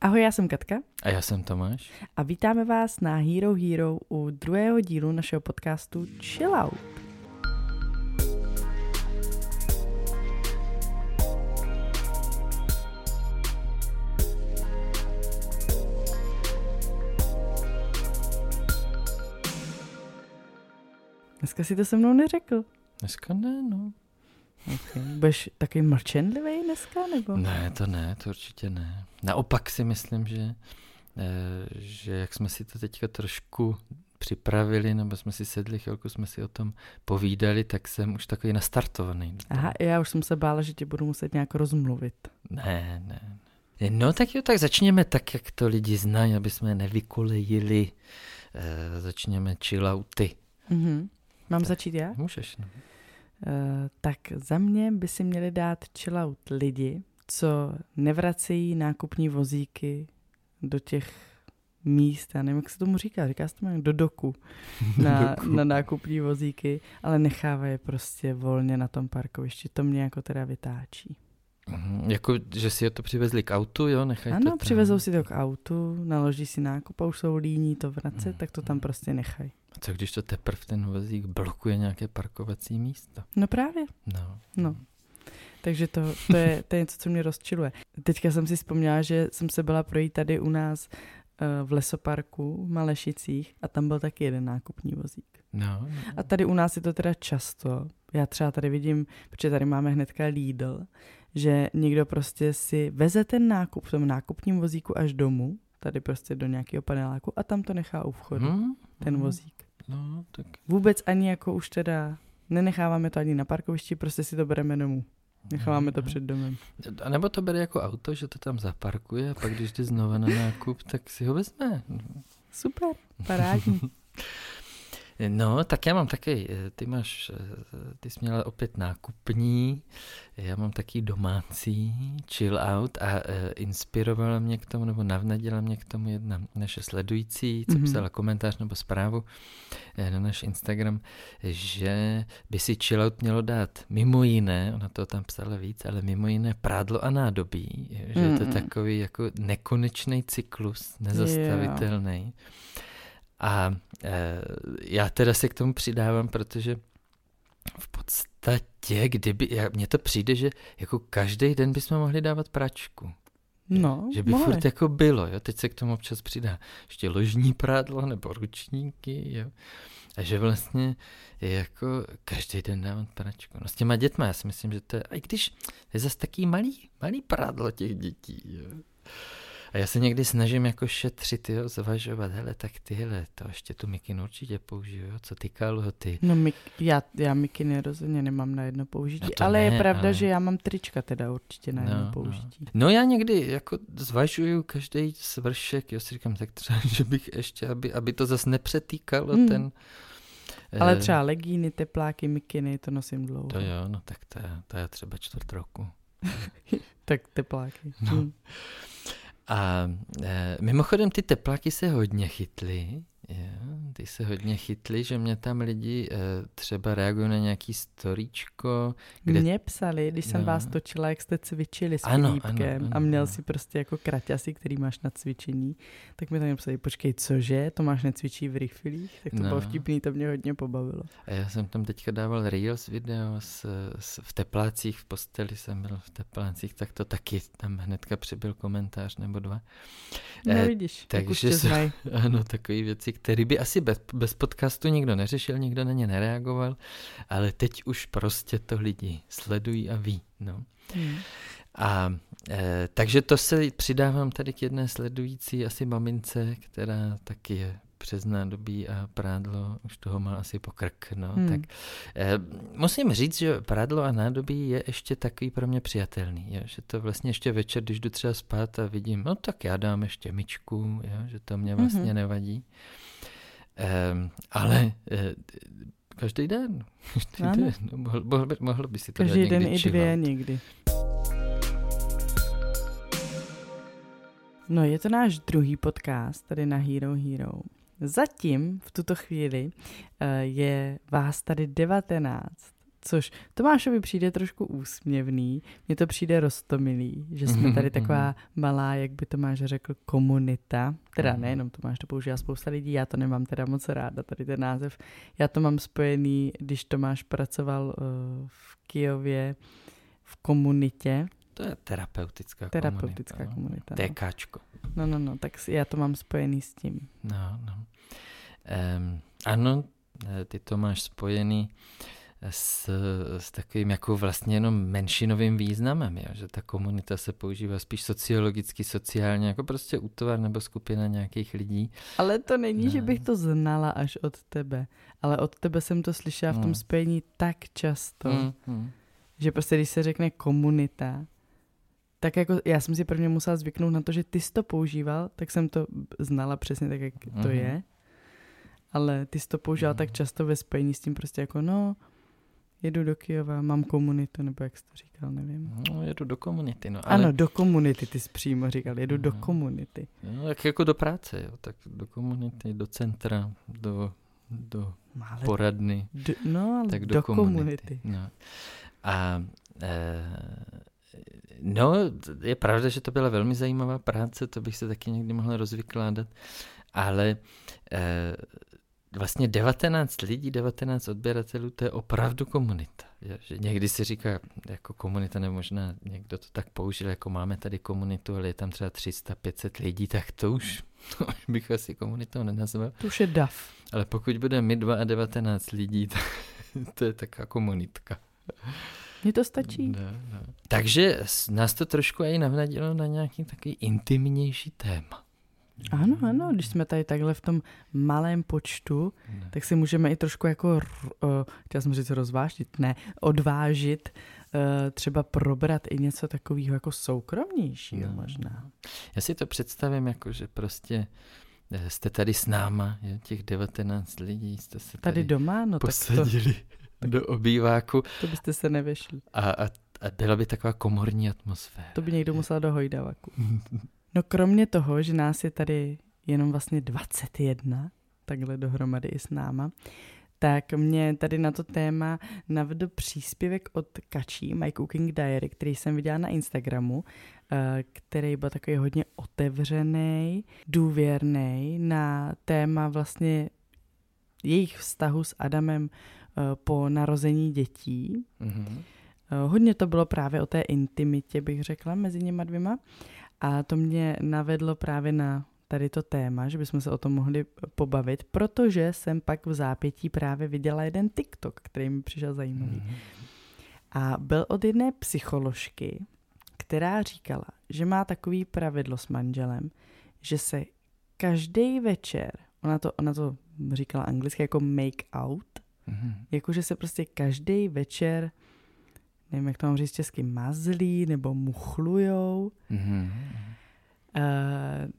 Ahoj, já jsem Katka. A já jsem Tomáš. A vítáme vás na Hero Hero u druhého dílu našeho podcastu Chill Out. Dneska si to se mnou neřekl. Dneska ne, no. Okay. Budeš takový mlčenlivý dneska, nebo? Ne, to ne, to určitě ne. Naopak si myslím, že, eh, že jak jsme si to teďka trošku připravili, nebo jsme si sedli, chvilku jsme si o tom povídali, tak jsem už takový nastartovaný. Aha, já už jsem se bála, že tě budu muset nějak rozmluvit. Ne, ne. No tak jo, tak začněme tak, jak to lidi znají, aby jsme nevykolejili. E, začněme chillouty. Mm-hmm. Mám tak, začít já? Můžeš, no. Eh, tak za mě by si měli dát chillout lidi, co nevracejí nákupní vozíky do těch míst, já nevím, jak se tomu říká, říká se tomu do doku na, doku. na nákupní vozíky, ale nechávají je prostě volně na tom parkovišti. To mě jako teda vytáčí. Mm, jako, že si je to přivezli k autu, jo? Nechají ano, to přivezou si to k autu, naloží si nákup a už jsou líní to vracet, mm. tak to tam mhm. prostě nechají. A co když to teprve ten vozík blokuje nějaké parkovací místo? No právě. No. No. Takže to, to, je, to je něco, co mě rozčiluje. Teďka jsem si vzpomněla, že jsem se byla projít tady u nás uh, v lesoparku v Malešicích a tam byl taky jeden nákupní vozík. No, no. A tady u nás je to teda často. Já třeba tady vidím, protože tady máme hnedka Lidl, že někdo prostě si veze ten nákup v tom nákupním vozíku až domů, tady prostě do nějakého paneláku a tam to nechá u vchodu, hmm, ten hmm. vozík. No, tak... Vůbec ani jako už teda nenecháváme to ani na parkovišti, prostě si to bereme domů. Necháváme to před domem. A nebo to bere jako auto, že to tam zaparkuje a pak když jde znova na nákup, tak si ho vezme. Super, parádní. No, tak já mám taky, eh, ty máš, eh, ty jsi měla opět nákupní, já mám taky domácí chill out a uh, inspirovala mě k tomu, nebo navnadila mě k tomu jedna naše sledující, co mm-hmm. psala komentář nebo zprávu na náš Instagram, že by si chill out mělo dát mimo jiné, ona to tam psala víc, ale mimo jiné prádlo a nádobí, že mm-hmm. je to mhm. takový jako nekonečný cyklus, nezastavitelný. Yeah. A e, já teda se k tomu přidávám, protože v podstatě, kdyby, mně to přijde, že jako každý den bychom mohli dávat pračku. No, že by mohli. furt jako bylo, jo? teď se k tomu občas přidá ještě ložní prádlo nebo ručníky, jo? a že vlastně je jako každý den dávat pračku. No s těma dětma, já si myslím, že to je, i když je zase taký malý, malý prádlo těch dětí, jo? A já se někdy snažím jako šetřit, jo, zvažovat, hele, tak tyhle, to ještě tu mikinu určitě použiju, jo, co ty kalhoty. No mik, já, já mikiny rozhodně nemám na jedno použití, no ale ne, je pravda, ale... že já mám trička teda určitě na no, jedno použití. No. no já někdy jako zvažuju každý svršek, jo, si říkám, tak třeba, že bych ještě, aby, aby to zase nepřetýkalo hmm. ten... Ale eh, třeba legíny, tepláky, mikiny, to nosím dlouho. To jo, no tak to, to je třeba čtvrt roku. tak tepláky. No. Hmm. A e, mimochodem ty tepláky se hodně chytly, Jo, ty se hodně chytli, že mě tam lidi e, třeba reagují na nějaký storíčko. Kde... Mě psali, když jsem no. vás točila, jak jste cvičili s ano, Filipkem ano, ano, a měl ano. si prostě jako kraťasy, který máš na cvičení, tak mi tam psali, počkej, cože, to máš necvičí v rifilích? Tak to no. bylo vtipný, to mě hodně pobavilo. A já jsem tam teďka dával Reels video s, s, v teplácích, v posteli jsem byl v teplácích, tak to taky tam hnedka přibyl komentář nebo dva. No e, vidíš, takže jsou, ano, takové věci, který by asi bez, bez podcastu nikdo neřešil, nikdo na ně nereagoval, ale teď už prostě to lidi sledují a ví. No. Hmm. A e, takže to se přidávám tady k jedné sledující asi mamince, která taky je přes nádobí a prádlo už toho má asi pokrk. No. Hmm. Tak, e, musím říct, že prádlo a nádobí je ještě takový pro mě přijatelný. Jo? Že to vlastně ještě večer, když jdu třeba spát a vidím, no tak já dám ještě myčku, jo? že to mě vlastně hmm. nevadí. Um, ale uh, každý den. Každý den. No, mohl, mohl, by, mohl by si to Každý den i dvě někdy. No je to náš druhý podcast tady na Hero Hero. Zatím v tuto chvíli uh, je vás tady 19 Což Tomášovi přijde trošku úsměvný, mně to přijde rostomilý, že jsme tady taková malá, jak by Tomáš řekl, komunita. Teda nejenom Tomáš to používá spousta lidí, já to nemám teda moc ráda, tady ten název. Já to mám spojený, když Tomáš pracoval uh, v Kijově v komunitě. To je terapeutická, terapeutická komunita. komunita no. TKčko. No, no, no, tak já to mám spojený s tím. No, no. Um, ano, ty to máš spojený s, s takovým jako vlastně jenom menšinovým významem, jo? že ta komunita se používá spíš sociologicky, sociálně, jako prostě útvar nebo skupina nějakých lidí. Ale to není, no. že bych to znala až od tebe, ale od tebe jsem to slyšela v tom hmm. spojení tak často, mm, mm. že prostě když se řekne komunita, tak jako já jsem si prvně musela zvyknout na to, že ty jsi to používal, tak jsem to znala přesně tak, jak mm. to mhm. je. Ale ty jsi to používal mm. tak často ve spojení s tím prostě jako no, jedu do Kijova, mám komunitu, nebo jak jsi to říkal, nevím. No, jedu do komunity, no. Ale... Ano, do komunity, ty jsi přímo říkal, jedu no. do komunity. No, tak jako do práce, jo, tak do komunity, do centra, do, do no, ale poradny. Do, no, ale tak do, do komunity. komunity. No. A e, no, je pravda, že to byla velmi zajímavá práce, to bych se taky někdy mohl rozvykládat, ale e, vlastně 19 lidí, 19 odběratelů, to je opravdu komunita. Že někdy si říká, jako komunita, nebo možná někdo to tak použil, jako máme tady komunitu, ale je tam třeba 300, 500 lidí, tak to už, to už bych asi komunitou nenazval. To už je dav. Ale pokud bude my dva a 19 lidí, tak to je taková komunitka. Mně to stačí. No, no. Takže nás to trošku i navnadilo na nějaký takový intimnější téma. Ano, ano, když jsme tady takhle v tom malém počtu, ne. tak si můžeme i trošku jako, uh, chtěla jsem říct rozvážit, ne, odvážit, uh, třeba probrat i něco takového jako soukromnějšího no. možná. Já si to představím jako, že prostě eh, jste tady s náma, je, těch 19 lidí, jste se tady, tady doma, no posadili tak to, do obýváku. To byste se nevešli. A, a, a byla by taková komorní atmosféra. To by někdo musel do hojdavaku. No kromě toho, že nás je tady jenom vlastně 21, takhle dohromady i s náma, tak mě tady na to téma navedl příspěvek od Kačí, My Cooking Diary, který jsem viděla na Instagramu, eh, který byl takový hodně otevřený, důvěrný na téma vlastně jejich vztahu s Adamem eh, po narození dětí. Mm-hmm. Hodně to bylo právě o té intimitě, bych řekla, mezi něma dvěma. A to mě navedlo právě na tady to téma, že bychom se o tom mohli pobavit, protože jsem pak v zápětí právě viděla jeden TikTok, který mi přišel zajímavý. Mm-hmm. A byl od jedné psycholožky, která říkala, že má takový pravidlo s manželem, že se každý večer, ona to, ona to říkala anglicky jako make out, mm-hmm. jakože se prostě každý večer nevím, jak to mám říct česky, mazlí nebo muchlujou. Mm-hmm. Uh,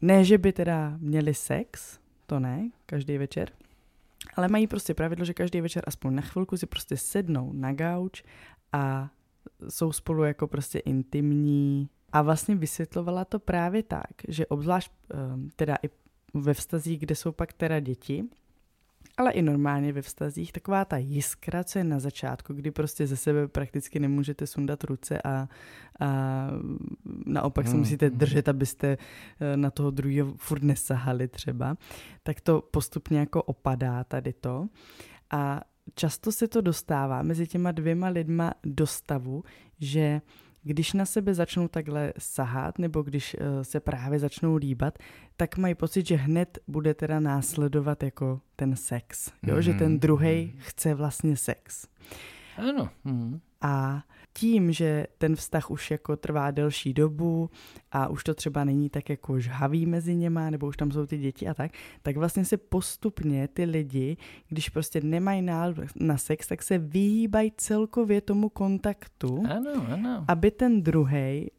ne, že by teda měli sex, to ne, každý večer, ale mají prostě pravidlo, že každý večer aspoň na chvilku si prostě sednou na gauč a jsou spolu jako prostě intimní. A vlastně vysvětlovala to právě tak, že obzvlášť um, teda i ve vztazích, kde jsou pak teda děti, ale i normálně ve vztazích, taková ta jiskra, co je na začátku, kdy prostě ze sebe prakticky nemůžete sundat ruce a, a naopak hmm. se musíte držet, abyste eh, na toho druhého furt nesahali třeba, tak to postupně jako opadá tady to. A často se to dostává mezi těma dvěma lidma do stavu, že když na sebe začnou takhle sahat, nebo když uh, se právě začnou líbat, tak mají pocit, že hned bude teda následovat jako ten sex. Jo? Mm-hmm. Že ten mhm, druhý mm-hmm. chce vlastně sex. Ano. Mm-hmm. A tím, že ten vztah už jako trvá delší dobu a už to třeba není tak jako žhavý mezi něma, nebo už tam jsou ty děti a tak, tak vlastně se postupně ty lidi, když prostě nemají náladu na sex, tak se vyhýbají celkově tomu kontaktu, ano, ano. aby ten druhý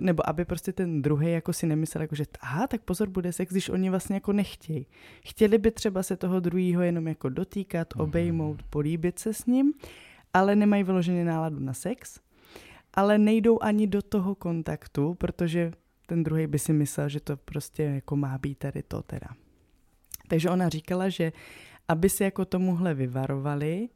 nebo aby prostě ten druhý jako si nemyslel, jako, že aha, tak pozor, bude sex, když oni vlastně jako nechtějí. Chtěli by třeba se toho druhého jenom jako dotýkat, mhm. obejmout, políbit se s ním, ale nemají vyloženě náladu na sex, ale nejdou ani do toho kontaktu, protože ten druhý by si myslel, že to prostě jako má být tady to teda. Takže ona říkala, že aby se jako tomuhle vyvarovali,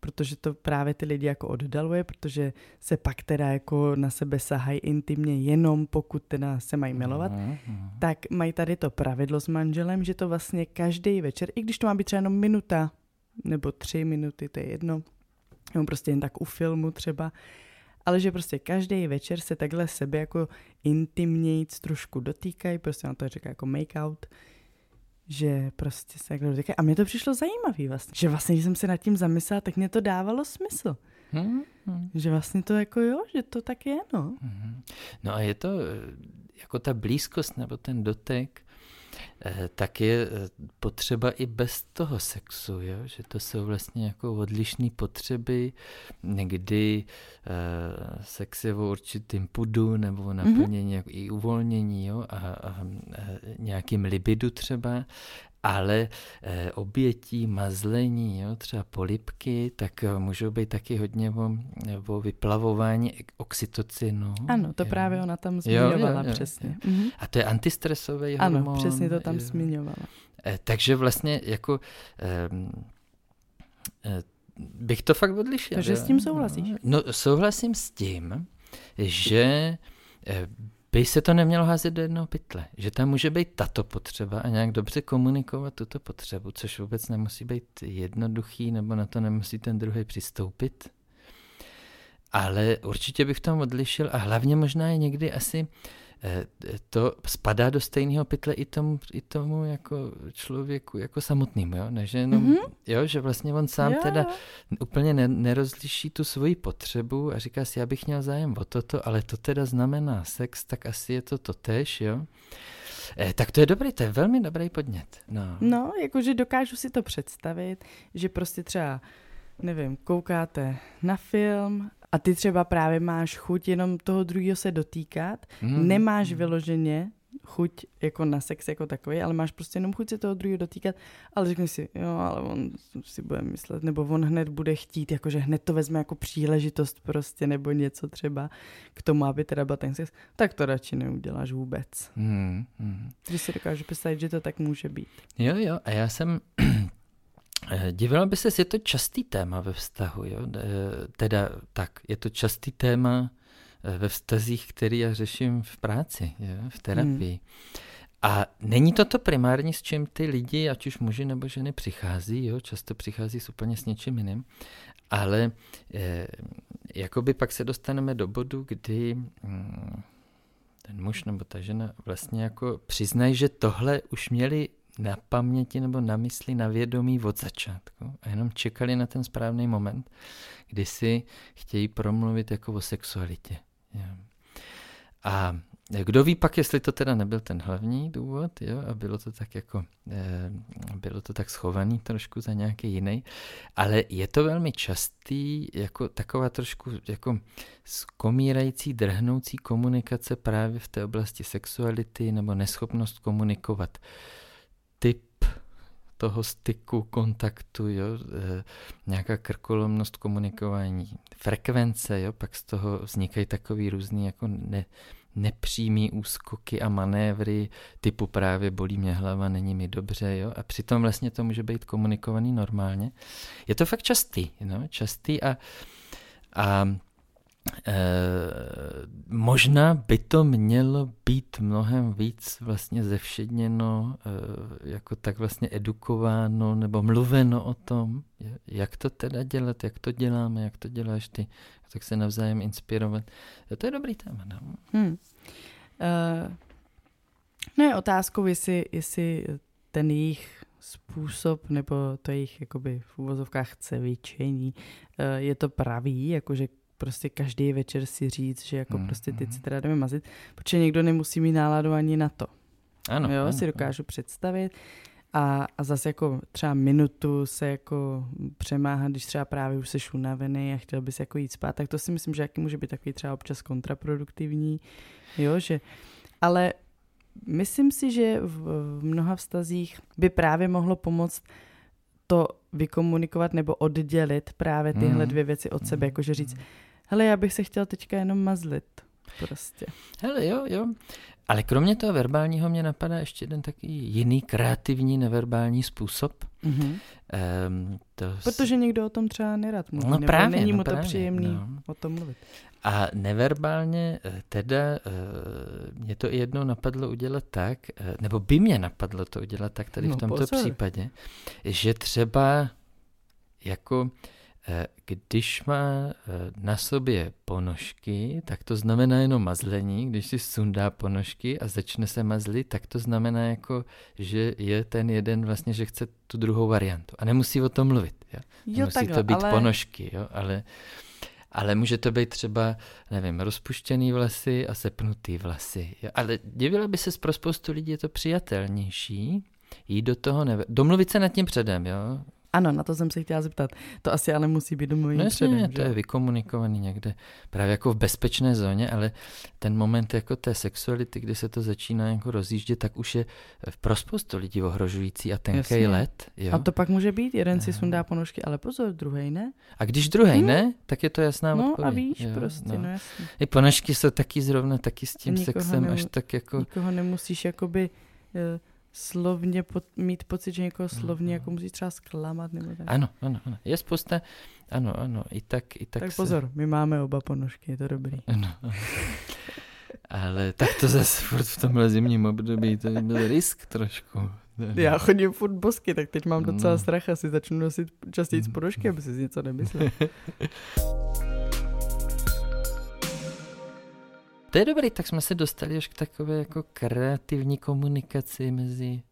protože to právě ty lidi jako oddaluje, protože se pak teda jako na sebe sahají intimně jenom pokud teda se mají milovat, mm-hmm. tak mají tady to pravidlo s manželem, že to vlastně každý večer, i když to má být třeba jenom minuta nebo tři minuty, to je jedno, nebo prostě jen tak u filmu třeba, ale že prostě každý večer se takhle sebe jako intimnějíc trošku dotýkají, prostě na to říká jako make out, že prostě se takhle dotýkají. A mně to přišlo zajímavý vlastně, že vlastně, když jsem se nad tím zamyslela, tak mě to dávalo smysl. Hmm, hmm. Že vlastně to jako jo, že to tak je, no. Hmm. No a je to eh, jako ta blízkost nebo ten dotek, tak je eh, potřeba i bez toho sexu, jo? že to jsou vlastně jako odlišné potřeby, někdy uh, sex je o určitým pudu nebo naplnění mm-hmm. i uvolnění jo? A, a, a nějakým libidu třeba ale e, obětí, mazlení, jo, třeba polipky, tak eh, můžou být taky hodně o, o vyplavování oxytocinu. Ano, to jo. právě ona tam zmiňovala, jo, jo, jo, přesně. Jo. Mhm. A to je antistresový ano, hormon. Ano, přesně to tam jo. zmiňovala. E, takže vlastně jako... E, e, bych to fakt odlišil. Takže s tím souhlasíš? No, souhlasím s tím, že by se to nemělo házet do jednoho pytle. Že tam může být tato potřeba a nějak dobře komunikovat tuto potřebu, což vůbec nemusí být jednoduchý, nebo na to nemusí ten druhý přistoupit. Ale určitě bych tom odlišil a hlavně možná je někdy asi Eh, to spadá do stejného pytle i tomu, i tomu jako člověku, jako samotným, jo? Než jenom, mm-hmm. jo, že vlastně on sám jo, teda úplně ne, nerozliší tu svoji potřebu a říká si, já bych měl zájem o toto, ale to teda znamená sex, tak asi je to totéž, jo? Eh, tak to je dobrý, to je velmi dobrý podnět. No, no jakože dokážu si to představit, že prostě třeba nevím, koukáte na film a ty třeba právě máš chuť jenom toho druhého se dotýkat, mm. nemáš vyloženě chuť jako na sex jako takový, ale máš prostě jenom chuť se toho druhého dotýkat, ale řekni si, jo, ale on si bude myslet, nebo on hned bude chtít, jakože hned to vezme jako příležitost prostě, nebo něco třeba k tomu, aby teda byl ten sex, tak to radši neuděláš vůbec. Mm, mm. Když si dokážu představit, že to tak může být. Jo, jo, a já jsem divila by se, je to častý téma ve vztahu, jo? teda tak, je to častý téma eh, ve vztazích, který já řeším v práci, jo? v terapii. Hmm. A není to to primární, s čím ty lidi, ať už muži nebo ženy, přichází, jo? často přichází s úplně s něčím jiným, ale eh, jakoby pak se dostaneme do bodu, kdy hm, ten muž nebo ta žena vlastně jako přiznají, že tohle už měli na paměti nebo na mysli, na vědomí od začátku a jenom čekali na ten správný moment, kdy si chtějí promluvit jako o sexualitě. A kdo ví pak, jestli to teda nebyl ten hlavní důvod, jo, a bylo to tak jako, e, bylo to tak schovaný trošku za nějaký jiný, ale je to velmi častý, jako taková trošku jako skomírající, drhnoucí komunikace právě v té oblasti sexuality nebo neschopnost komunikovat typ toho styku, kontaktu, jo, e, nějaká krkolomnost komunikování, frekvence, jo, pak z toho vznikají takový různý jako ne, nepřímý úskoky a manévry typu právě bolí mě hlava, není mi dobře, jo, a přitom vlastně to může být komunikovaný normálně. Je to fakt častý, no, častý a, a Eh, možná by to mělo být mnohem víc vlastně zevšedněno, e, jako tak vlastně edukováno nebo mluveno o tom, jak to teda dělat, jak to děláme, jak to děláš ty, tak se navzájem inspirovat. To je dobrý téma. No, hmm. uh, no je otázkou, jestli, jestli ten jejich způsob nebo to jejich jakoby v cvičení je to pravý, jakože prostě každý večer si říct, že jako mm, prostě teď mm. si teda jdeme mazit, protože někdo nemusí mít náladu ani na to. Ano, jo, ano, si dokážu ano. představit. A, a zase jako třeba minutu se jako přemáhat, když třeba právě už jsi unavený a chtěl bys jako jít spát, tak to si myslím, že jaký může být takový třeba občas kontraproduktivní, jo, že, ale myslím si, že v, v mnoha vztazích by právě mohlo pomoct to vykomunikovat nebo oddělit právě tyhle mm. dvě věci od sebe, jakože říct, hele, já bych se chtěl teďka jenom mazlit. Prostě. Hele, jo, jo. ale kromě toho verbálního mě napadá ještě jeden taky jiný kreativní neverbální způsob. Mhm. Um, to Protože někdo o tom třeba nerad mluví, No nebo právě, není no mu to právě, příjemný no. o tom mluvit. A neverbálně eh, teda eh, mě to i jednou napadlo udělat tak, eh, nebo by mě napadlo to udělat tak tady No v tomto pozor. případě, že třeba jako eh, když má eh, na sobě ponožky, tak to znamená jenom mazlení. Když si sundá ponožky a začne se mazlit, tak to znamená jako, že je ten jeden vlastně, že chce tu druhou variantu. A nemusí o tom mluvit. Jo? Jo, Nemusí takhle, to být ale... ponožky, jo? Ale, ale může to být třeba, nevím, rozpuštěný vlasy a sepnutý vlasy. Jo? Ale divila by se pro spoustu lidí, je to přijatelnější jít do toho, neve... domluvit se nad tím předem, jo? Ano, na to jsem se chtěla zeptat. To asi ale musí být domluvení No předem, jasně, to je vykomunikovaný někde právě jako v bezpečné zóně, ale ten moment jako té sexuality, kdy se to začíná jako rozjíždět, tak už je pro spoustu lidí ohrožující a tenký Jasně. let. Jo? A to pak může být, jeden si Aha. sundá ponožky, ale pozor, druhý ne. a když druhý Hm. ne, tak je to jasná No odpověď. a víš jo? prostě, no, jasně. I ponožky jsou taky zrovna taky s tím Nikoho sexem nemu- až tak jako... Nikoho nemusíš jakoby eh, slovně pot, mít pocit, že někoho slovně jako musíš třeba zklamat nebo tak. Ano, ano, ano. Je spousta, ano, ano, i tak, i tak, tak se- pozor, my máme oba ponožky, je to dobrý. Ano, ano. Ale tak to zase furt v tomhle zimním období, to byl risk trošku. Já chodím furt bosky, tak teď mám docela No. strach, asi začnu nosit častěji ponožky, aby si něco nemyslel. To je dobrý, tak jsme se dostali až k takové jako kreativní komunikaci mezi...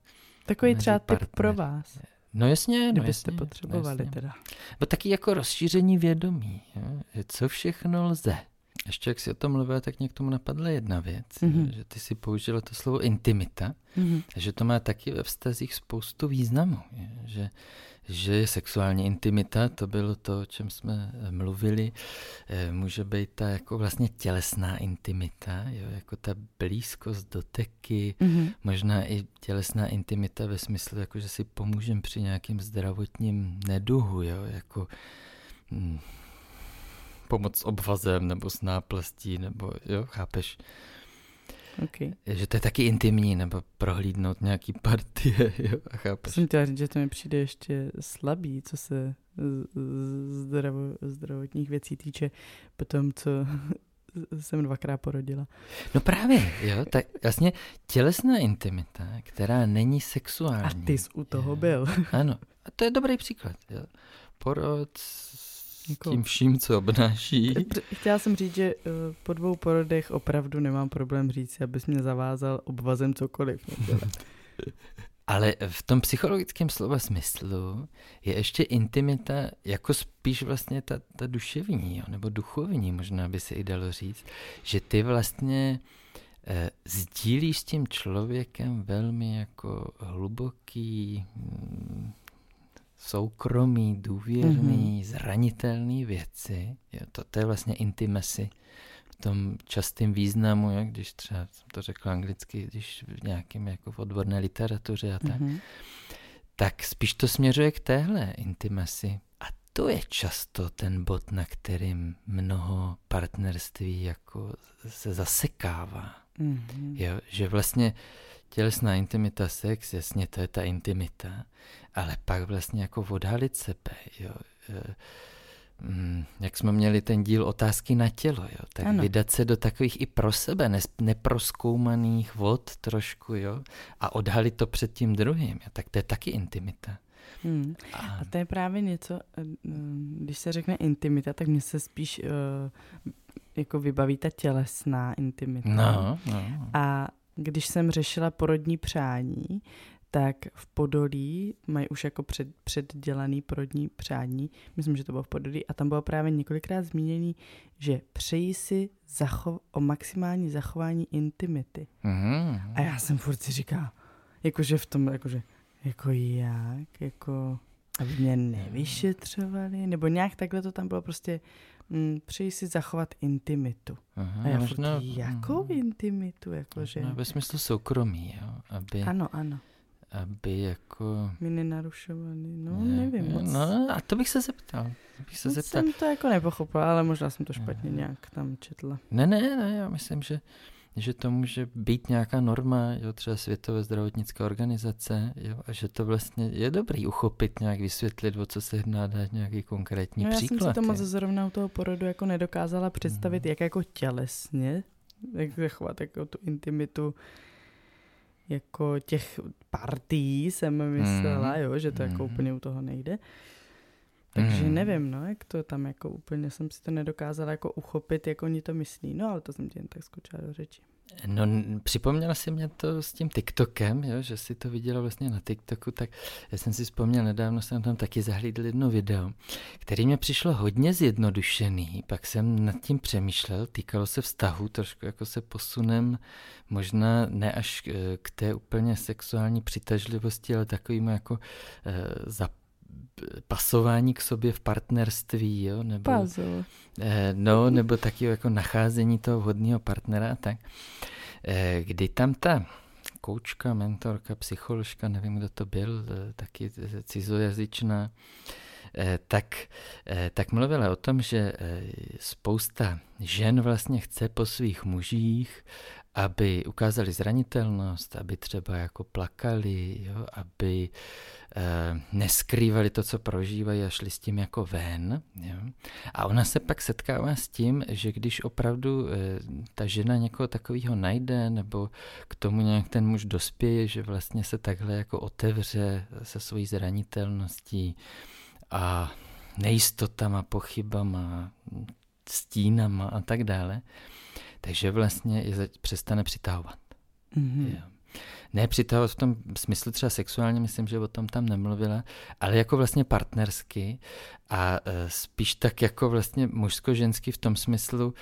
Takový Mezi třeba tip partnery. pro vás, No jasně, no kdybyste jasně, potřebovali no jasně. teda. Bo taky jako rozšíření vědomí, jo? co všechno lze. Ještě jak si o tom mluvila, tak mě k tomu napadla jedna věc, Mhm. že ty si použila to slovo intimita, Mhm. že to má taky ve vztazích spoustu významu, je, že, že sexuální intimita, to bylo to, o čem jsme eh, mluvili, eh, může být ta jako vlastně tělesná intimita, jo, jako ta blízkost, doteky, Mhm. možná i tělesná intimita ve smyslu, jako že si pomůžem při nějakým zdravotním neduhu, jo, jako hm, pomoc s obvazem nebo s náplastí, nebo jo, chápeš, Okay. že to je taky intimní, nebo prohlídnout nějaký partie, jo, a chápeš. Jsem chtěla říct, že to mi přijde ještě slabý, co se zdravo, zdravotních věcí týče, po tom, co jsem dvakrát porodila. No právě, jo, tak vlastně tělesná intimita, která není A sexuální. ty jsi u toho jo. byl. Ano, a to je dobrý příklad, jo. Porod Jako- tím vším, co obnáší. Chtěla jsem říct, že eh, po dvou porodech opravdu nemám problém říct, abys mě zavázal obvazem cokoliv. Ale v tom psychologickém slova smyslu je ještě intimita jako spíš vlastně ta, ta duševní, jo, nebo duchovní, možná by se i dalo říct, že ty vlastně eh, sdílíš s tím člověkem velmi jako hluboký, mm, soukromý, důvěrný, mm-hmm. zranitelný věci. Jo, to, to je vlastně intimacy v tom častém významu, jak když třeba, jsem to řekl anglicky, když v nějakém jako v odborné literatuře a tak, Mhm. tak spíš to směřuje k téhle intimaci. A to je často ten bod, na kterým mnoho partnerství jako se zasekává. Mhm. Jo, že vlastně tělesná intimita, sex, jasně, to je ta intimita, ale pak vlastně jako odhalit sebe, jo. eh, mm, Jak jsme měli ten díl otázky na tělo, jo, tak Ano. vydat se do takových i pro sebe neproskoumaných vod trošku, jo, a odhalit to před tím druhým, jo, tak to je taky intimita. Hmm. A, A to je právě něco, eh, mm, když se řekne intimita, tak mně se spíš uh, jako vybaví ta tělesná intimita. no, no. A když jsem řešila porodní přání, tak v Podolí mají už jako před, předdělaný porodní přání, myslím, že to bylo v Podolí, a tam bylo právě několikrát zmíněný, že přeji si zacho- o maximální zachování intimity. Mhm. A já jsem furt si říkala, jakože v tom, jakože, jako jak, jako, aby mě nevyšetřovali, nebo nějak takhle to tam bylo prostě, mm, přeji si zachovat intimitu. Aha, A já možná- furt, jakou mhm. intimitu, jakože, ve smyslu soukromí, jo, aby, ano, ano, aby jako... mi nenarušovali, no Ne, nevím moc. No, a to bych se zeptal. Bych se zeptal. jsem to jako nepochopila, ale možná jsem to špatně Aha. nějak tam četla. Ne, ne, ne, já myslím, že že to může být nějaká norma, jo, třeba Světové zdravotnické organizace, jo, a že to vlastně je dobrý uchopit, nějak vysvětlit, o co se jedná, dát nějaký konkrétní no, příklad. Já jsem si to moc zrovna u toho porodu jako nedokázala představit, hmm. jak jako tělesně, jak zachovat jako tu intimitu jako těch partí jsem myslela, mm. jo, že to mm. jako hmm. úplně u toho nejde. Takže mm. nevím, no, jak to tam jako úplně jsem si to nedokázala jako uchopit, jak oni to myslí, no ale to jsem ti jen tak skočila do řeči. No, připomněla si mě to s tím TikTokem, jo, že si to viděla vlastně na TikToku, tak já jsem si vzpomněl, nedávno jsem tam taky zahlídl jedno video, který mě přišlo hodně zjednodušený, pak jsem nad tím přemýšlel, týkalo se vztahu, trošku jako se posunem, možná ne až k té úplně sexuální přitažlivosti, ale takovým jako eh, zap pasování k sobě v partnerství, jo? Nebo, eh, no, nebo taky jako nacházení toho vhodného partnera, tak eh, kdy tam ta koučka, mentorka, psycholožka, nevím, kdo to byl, eh, taky cizojazyčná, eh, tak, eh, tak mluvila o tom, že spousta žen vlastně chce po svých mužích, aby ukázali zranitelnost, aby třeba jako plakali, jo, aby Eh, neskrývali to, co prožívají a šli s tím jako ven. Jo? A ona se pak setkává s tím, že když opravdu eh, ta žena někoho takového najde, nebo k tomu nějak ten muž dospěje, že vlastně se takhle jako otevře se svojí zranitelností a nejistotama, pochybama, stínama a tak dále, takže vlastně je přestane přitahovat. Mm-hmm. Jo ne přitahovat v tom smyslu třeba sexuálně, myslím, že o tom tam nemluvila, ale jako vlastně partnersky a e, spíš tak jako vlastně mužsko-ženský v tom smyslu,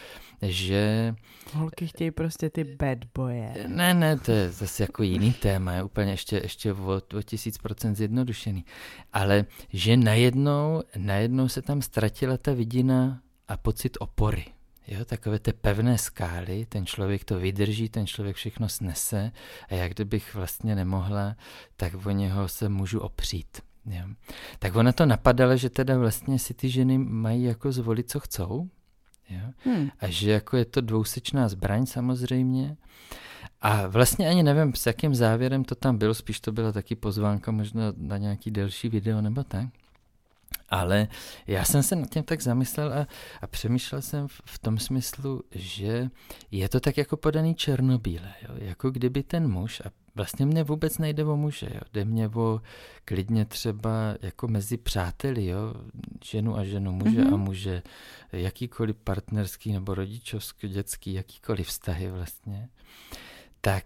že... Holky chtějí prostě ty bad boye. Ne, ne, to je zase jako jiný téma, je úplně ještě, ještě o, o tisíc procent zjednodušený. Ale že najednou, najednou se tam ztratila ta vidina a pocit opory. Jo, takové ty pevné skály, ten člověk to vydrží, ten člověk všechno snese a jak kdybych vlastně nemohla, tak o něho se můžu opřít. Jo. Tak ona to napadala, že teda vlastně si ty ženy mají jako zvolit, co chcou. Jo. Hmm. A že jako je to dvousečná zbraň samozřejmě. A vlastně ani nevím, s jakým závěrem to tam bylo, spíš to byla taky pozvánka možná na nějaký delší video nebo tak. Ale já jsem se nad tím tak zamyslel a, a přemýšlel jsem v, v tom smyslu, že je to tak jako podaný černobíle, jo? jako kdyby ten muž, a vlastně mě vůbec nejde o muže, jo? jde mě o klidně třeba jako mezi přáteli, jo? ženu a ženu, muže mm-hmm. a muže, jakýkoliv partnerský nebo rodičovský, dětský, jakýkoliv vztahy vlastně, tak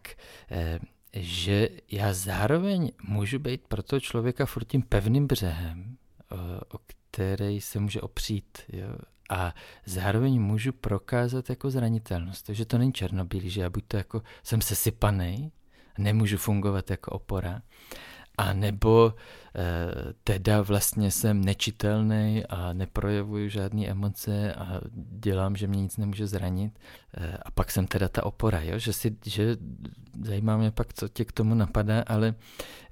eh, že já zároveň můžu být pro toho člověka furt tím pevným břehem, o který se může opřít. Jo? A zároveň můžu prokázat jako zranitelnost. Takže to není černobílý, že já buď to jako jsem sesypaný, nemůžu fungovat jako opora, a nebo e, teda vlastně jsem nečitelný a neprojevuju žádné emoce a dělám, že mě nic nemůže zranit. E, a pak jsem teda ta opora, jo? Že, si, že zajímá mě pak, co tě k tomu napadá, ale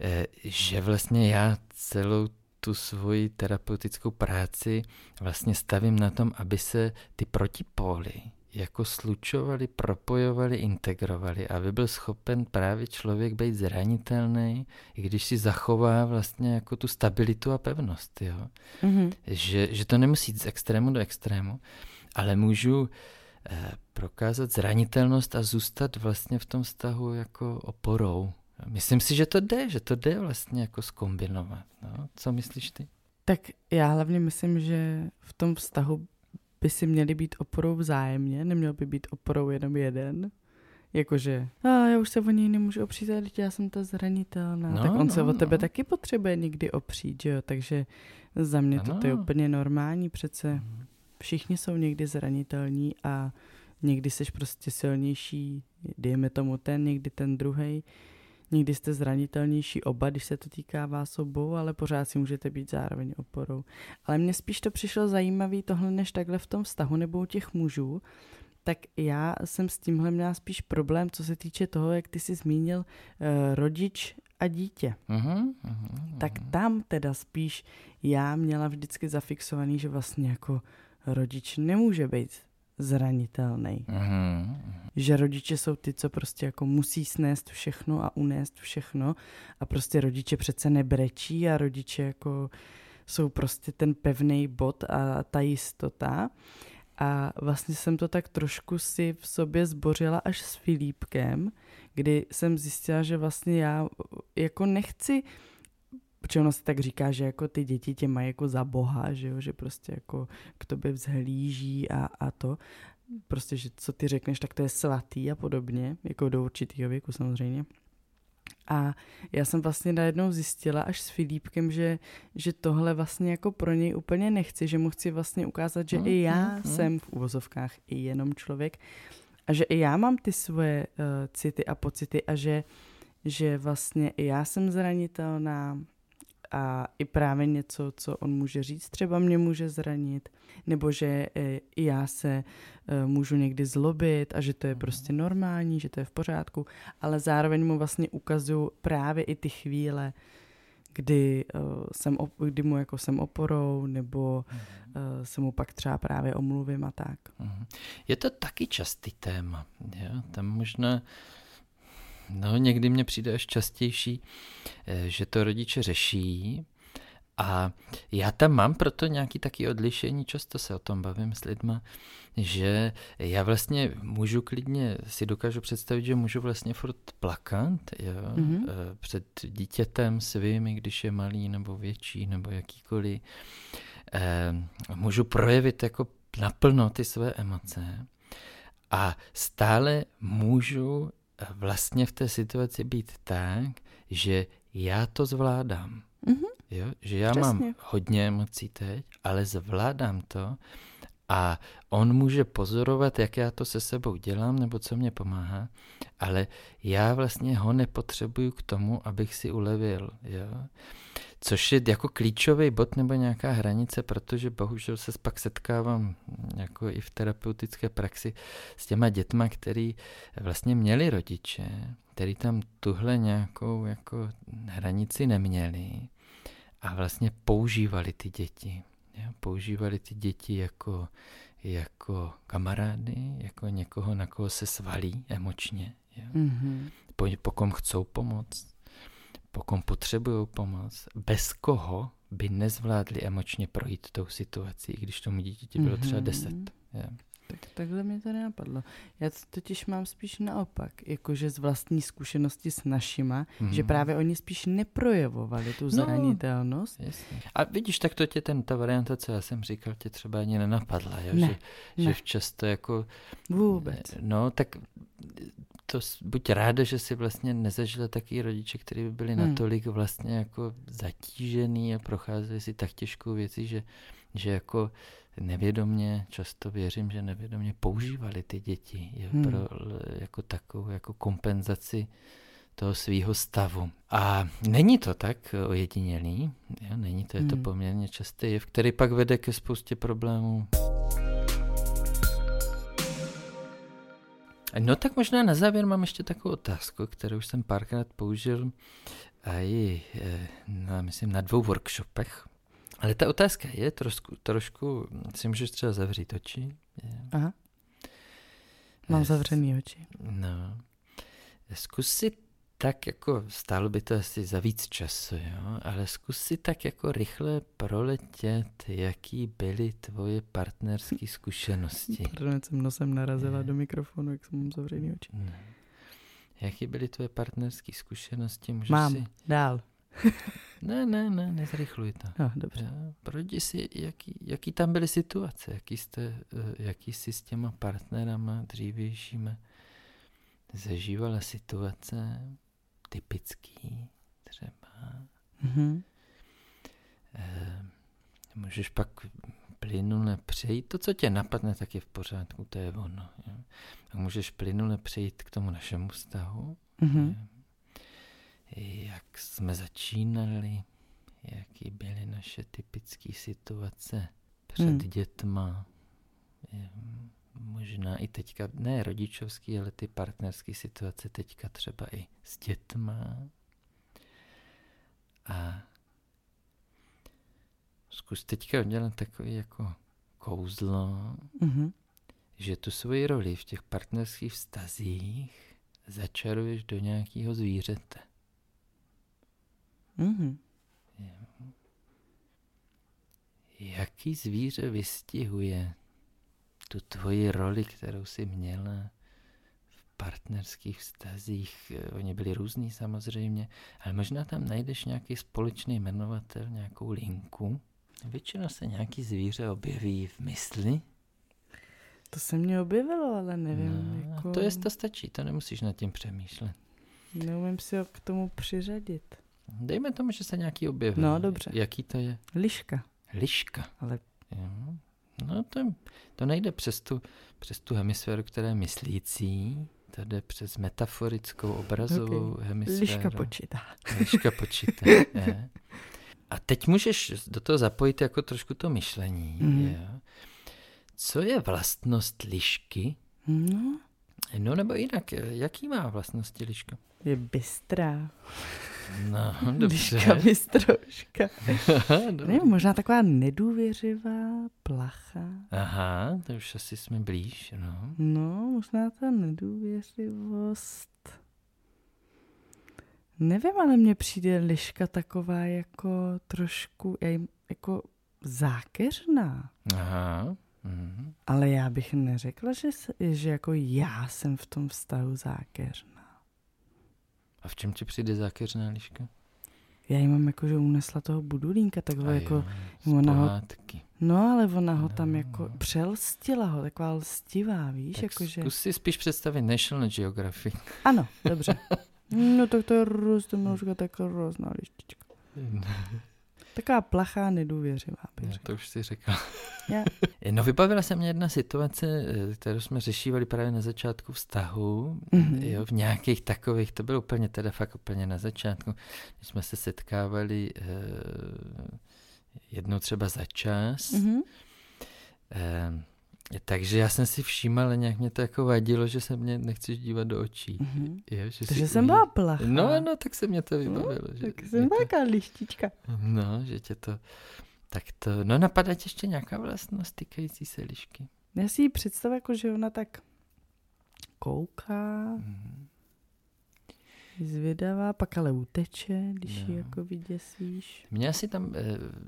e, že vlastně já celou tu svoji terapeutickou práci vlastně stavím na tom, aby se ty protipóly jako slučovali, propojovali, integrovali, aby byl schopen právě člověk být zranitelný, i když si zachová vlastně jako tu stabilitu a pevnost. Jo? Mm-hmm. Že, že to nemusí jít z extrému do extrému, ale můžu eh, prokázat zranitelnost a zůstat vlastně v tom vztahu jako oporou. Myslím si, že to jde, že to jde vlastně jako skombinovat. No, co myslíš ty? Tak já hlavně myslím, že v tom vztahu by si měli být oporou vzájemně, neměl by být oporou jenom jeden. Jakože, a já už se o něj nemůžu opřít, ale já jsem ta zranitelná. No, tak on no, se o tebe no. taky potřebuje někdy opřít, že jo? Takže za mě to, to je úplně normální přece. Mhm. Všichni jsou někdy zranitelní a někdy jsi prostě silnější, dejme tomu ten, někdy ten druhý. Někdy jste zranitelnější oba, když se to týká vás obou, ale pořád si můžete být zároveň oporou. Ale mně spíš to přišlo zajímavý tohle než takhle v tom vztahu nebo u těch mužů, tak já jsem s tímhle měla spíš problém, co se týče toho, jak ty jsi zmínil uh, rodič a dítě. Uh-huh, uh-huh, tak tam teda spíš já měla vždycky zafixovaný, že vlastně jako rodič nemůže být zranitelný. Mm-hmm. Že rodiče jsou ty, co prostě jako musí snést všechno a unést všechno a prostě rodiče přece nebrečí a rodiče jako jsou prostě ten pevný bod a ta jistota. A vlastně jsem to tak trošku si v sobě zbořila až s Filipkem, kdy jsem zjistila, že vlastně já jako nechci protože ono se tak říká, že jako ty děti tě mají jako za boha, že jo, že prostě jako k tobě vzhlíží a, a to. Prostě, že co ty řekneš, tak to je svatý a podobně, jako do určitého věku samozřejmě. A já jsem vlastně najednou zjistila až s Filipkem, že, že tohle vlastně jako pro něj úplně nechci, že mu chci vlastně ukázat, že mm, i já mm, jsem v uvozovkách i jenom člověk a že i já mám ty svoje uh, city a pocity a že, že vlastně i já jsem zranitelná, a i právě něco, co on může říct, třeba mě může zranit, nebo že e, i já se e, můžu někdy zlobit a že to je mhm. prostě normální, že to je v pořádku, ale zároveň mu vlastně ukazuju právě i ty chvíle, kdy, uh, jsem, kdy mu jako jsem oporou, nebo uh, se mu pak třeba právě omluvím a tak. Mhm. Je to taky častý téma. Jo? Tam možná No, někdy mně přijde až častější, eh, že to rodiče řeší a já tam mám proto nějaký taky odlišení, často se o tom bavím s lidma, že já vlastně můžu klidně, si dokážu představit, že můžu vlastně furt plakat jo, mm-hmm. před dítětem svým, když je malý nebo větší nebo jakýkoliv. Eh, můžu projevit jako naplno ty své emoce a stále můžu vlastně v té situaci být tak, že já to zvládám. Mm-hmm. Jo? Že já Přesně. mám hodně emocí teď, ale zvládám to a on může pozorovat, jak já to se sebou dělám nebo co mě pomáhá, ale já vlastně ho nepotřebuju k tomu, abych si ulevil. Jo? Což je jako klíčový bod nebo nějaká hranice, protože bohužel se pak setkávám jako i v terapeutické praxi s těma dětma, který vlastně měli rodiče, který tam tuhle nějakou jako hranici neměli a vlastně používali ty děti. Jo? Používali ty děti jako, jako kamarády, jako někoho, na koho se svalí emočně. Jo? Mm-hmm. Po, po kom chcou pomoct pokud potřebují pomoc, bez koho by nezvládli emočně projít tou situací, když tomu dítěti bylo třeba 10. Mm-hmm. Yeah. Tak takhle mě to nenapadlo. Já to totiž mám spíš naopak, jakože z vlastní zkušenosti s našima, mm. že právě oni spíš neprojevovali tu no, zranitelnost. No, A vidíš, tak to tě ten, ta varianta, co já jsem říkal, tě třeba ani nenapadla, jo? Ne, že, ne. že často jako... Vůbec. No, tak to buď ráda, že si vlastně nezažila taky rodiče, kteří by byli hmm. natolik vlastně jako zatížený a procházeli si tak těžkou věci, že, že jako nevědomně, často věřím, že nevědomně používali ty děti je, hmm. pro, jako takovou jako kompenzaci toho svého stavu. A není to tak ojedinělý, jo, není to, je to hmm. poměrně častý jev, který pak vede ke spoustě problémů. No tak možná na závěr mám ještě takovou otázku, kterou jsem párkrát použil a i eh, na, myslím, na dvou workshopech. Ale ta otázka je trošku, trošku si můžeš třeba zavřít oči. Aha. Mám eh, zavřený oči. No. Zkus si tak jako stálo by to asi za víc času, jo? ale zkus si tak jako rychle proletět, jaký byly tvoje partnerské zkušenosti. Pardon, jsem nosem narazila ne. do mikrofonu, jak jsem mám zavřený oči. Ne. Jaký byly tvoje partnerské zkušenosti? Můžeš Mám, si... dál. ne, ne, ne, nezrychluj to. No, dobře. Projdi si, jaký, jaký tam byly situace, jaký, jste, eh, jaký jsi s těma partnerama dřívějšíma zažívala situace, typický třeba. Mm-hmm. E, můžeš pak plynule přejít, to, co tě napadne, tak je v pořádku, to je ono. Jo. Tak můžeš plynule přejít k tomu našemu vztahu, mm-hmm. Jak jsme začínali, jaký byly naše typické situace před mm. dětma, možná i teďka, ne rodičovský, ale ty partnerské situace teďka třeba i s dětma. A zkus teďka udělat takový jako kouzlo, mm-hmm. že tu svoji roli v těch partnerských vztazích začaruješ do nějakého zvířete. Mm-hmm. Jaký zvíře vystihuje tu tvoji roli, kterou jsi měla v partnerských vztazích? Oni byli různý samozřejmě, ale možná tam najdeš nějaký společný jmenovatel, nějakou linku. Většinou se nějaký zvíře objeví v mysli. To se mně objevilo, ale nevím. No, jako... To je, to stačí, to nemusíš nad tím přemýšlet. Neumím si ho k tomu přiřadit. Dejme tomu, že se nějaký objevil. No, dobře. Jaký to je? Liška. Liška. Ale Jo. No to, to nejde přes tu, přes tu hemisféru, která je myslící, to jde přes metaforickou obrazovou okay. hemisféru. liška počítá. Liška počítá. je. A teď můžeš do toho zapojit jako trošku to myšlení. Mhm. Jo. Co je vlastnost lišky? No, No nebo jinak, jaký má vlastnosti liška? je bystrá. No, Liška dobře. Dobře. Nevím, možná taková nedůvěřivá, placha. Aha, to už asi jsme blíž, no. No, možná ta nedůvěřivost. Nevím, ale mně přijde liška taková jako trošku jako zákeřná. Aha. Mhm. Ale já bych neřekla, že, že jako já jsem v tom vztahu zákeřná. A v čem ti přijde zákeřná liška? Já jí mám jako, že unesla toho budulínka, takhle jako, jo, z ona ho- no ale ona ho tam No. jako přelstila ho, taková lstivá, víš, Tak jakože. zkus si spíš představit National Geographic. Ano, dobře. No tak to je různožka, taková různá lištička. Taková plachá, nedůvěřivá, bych No, to už si řekla. Já, No vybavila se mě jedna situace, eh, kterou jsme řešívali právě na začátku vztahu, Mhm. jo, v nějakých takových, to bylo úplně teda fakt úplně na začátku, když jsme se setkávali eh, jednou třeba za čas, mhm. eh, takže já jsem si všímal, ale nějak mě to jako vadilo, že se mě nechceš dívat do očí. Mhm. Jo, že Takže jsem byla plachá. No, no, tak se mě to vybavilo. že, Tak jsem to, taková lištička. No, že tě to... Tak to... No napadá tě ještě nějaká vlastnost týkající se lišky? Já si ji představuji, jako, že ona tak kouká, Mhm. Je zvědavá, pak ale uteče, když ji No. jako vyděsíš. Mně asi tam eh,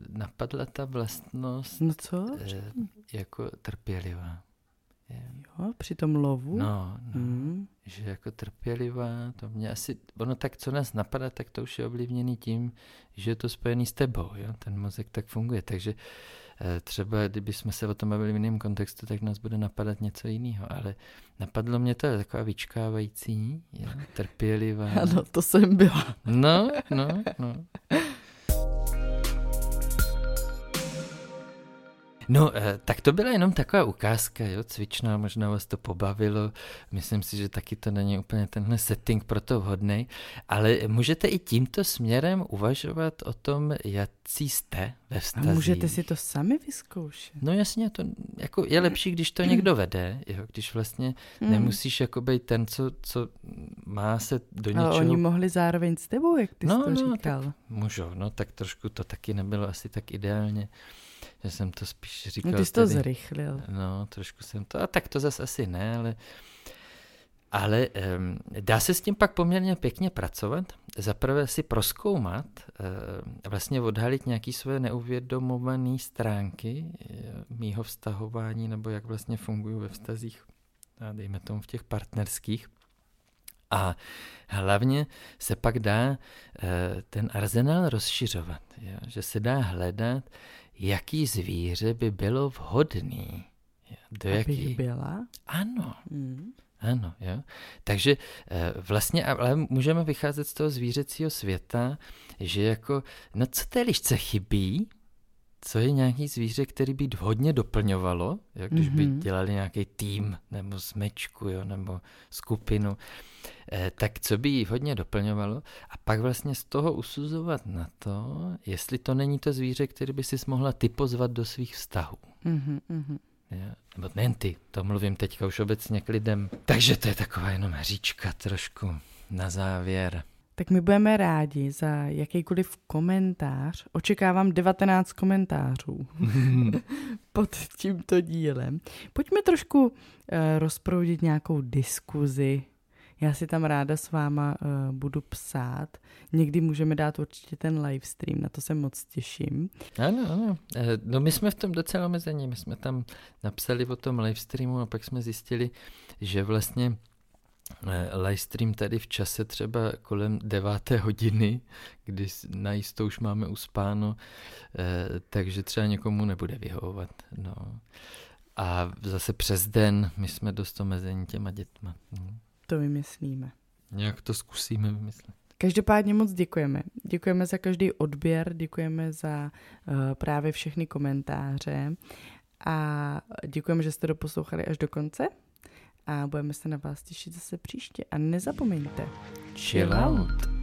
napadla ta vlastnost No co? eh, jako trpělivá. Je. Jo, při tom lovu? No, no Mm. že jako trpělivá, to mě asi, ono tak, co nás napadá, tak to už je ovlivněný tím, že je to spojený s tebou, jo? ten mozek tak funguje, takže eh, třeba kdyby jsme se o tom bavili v jiném kontextu, tak nás bude napadat něco jiného, ale napadlo mě to taková vyčkávající, jo? trpělivá. Ano, to jsem byla. No, no, no. No, eh, tak to byla jenom taková ukázka, jo, cvičná, možná vás to pobavilo, myslím si, že taky to není úplně tenhle setting pro to vhodný, ale můžete i tímto směrem uvažovat o tom, jaký jste ve A vztazích. můžete si to sami vyzkoušet. No jasně, to jako je lepší, když to někdo vede, jo, když vlastně Mm. nemusíš jako být ten, co, co má se do Ale něčeho oni mohli zároveň s tebou, jak ty No, jsi to no, říkal. Můžou, no tak trošku to taky nebylo asi tak ideálně, že jsem to spíš říkal. No, ty jsi to tedy- zrychlil. No, trošku jsem to, a tak to zase asi ne, ale, ale um, dá se s tím pak poměrně pěkně pracovat. Zaprvé si proskoumat, uh, vlastně odhalit nějaké svoje neuvědomované stránky uh, mýho vztahování, nebo jak vlastně fungují ve vztazích, a dejme tomu v těch partnerských. A hlavně se pak dá uh, ten arzenál rozšiřovat, jo? že se dá hledat, jaký zvíře by bylo vhodný. Jo? Do Abych jaký... byla. Ano, Mm. ano, jo. Takže eh, vlastně, ale můžeme vycházet z toho zvířecího světa, že jako, no co té lišce chybí, co je nějaký zvíře, který by hodně doplňovalo, jo, když by Mhm. dělali nějaký tým, nebo smečku, jo, nebo skupinu, eh, tak co by jí hodně doplňovalo a pak vlastně z toho usuzovat na to, jestli to není to zvíře, který by si mohla ty pozvat do svých vztahů. Mhm, mhm. Jo? Nebo nejen ty, to mluvím teďka už obecně k lidem. Takže to je taková jenom hříčka trošku na závěr. Tak my budeme rádi za jakýkoliv komentář. Očekávám 19 komentářů pod tímto dílem. Pojďme trošku uh, rozproudit nějakou diskuzi. Já si tam ráda s váma uh, budu psát. Někdy můžeme dát určitě ten live stream, na to se moc těším. Ano, ano. Eh, no my jsme v tom docela omezení. My jsme tam napsali o tom live streamu a pak jsme zjistili, že vlastně livestream tady v čase třeba kolem deváté hodiny, kdy na jistou už máme uspáno, eh, takže třeba někomu nebude vyhovovat. No. A zase přes den my jsme dost omezení těma dětma. No. To vymyslíme. Nějak to zkusíme vymyslet. Každopádně moc děkujeme. Děkujeme za každý odběr, děkujeme za uh, právě všechny komentáře a děkujeme, že jste doposlouchali až do konce a budeme se na vás těšit zase příště. A nezapomeňte, chill out.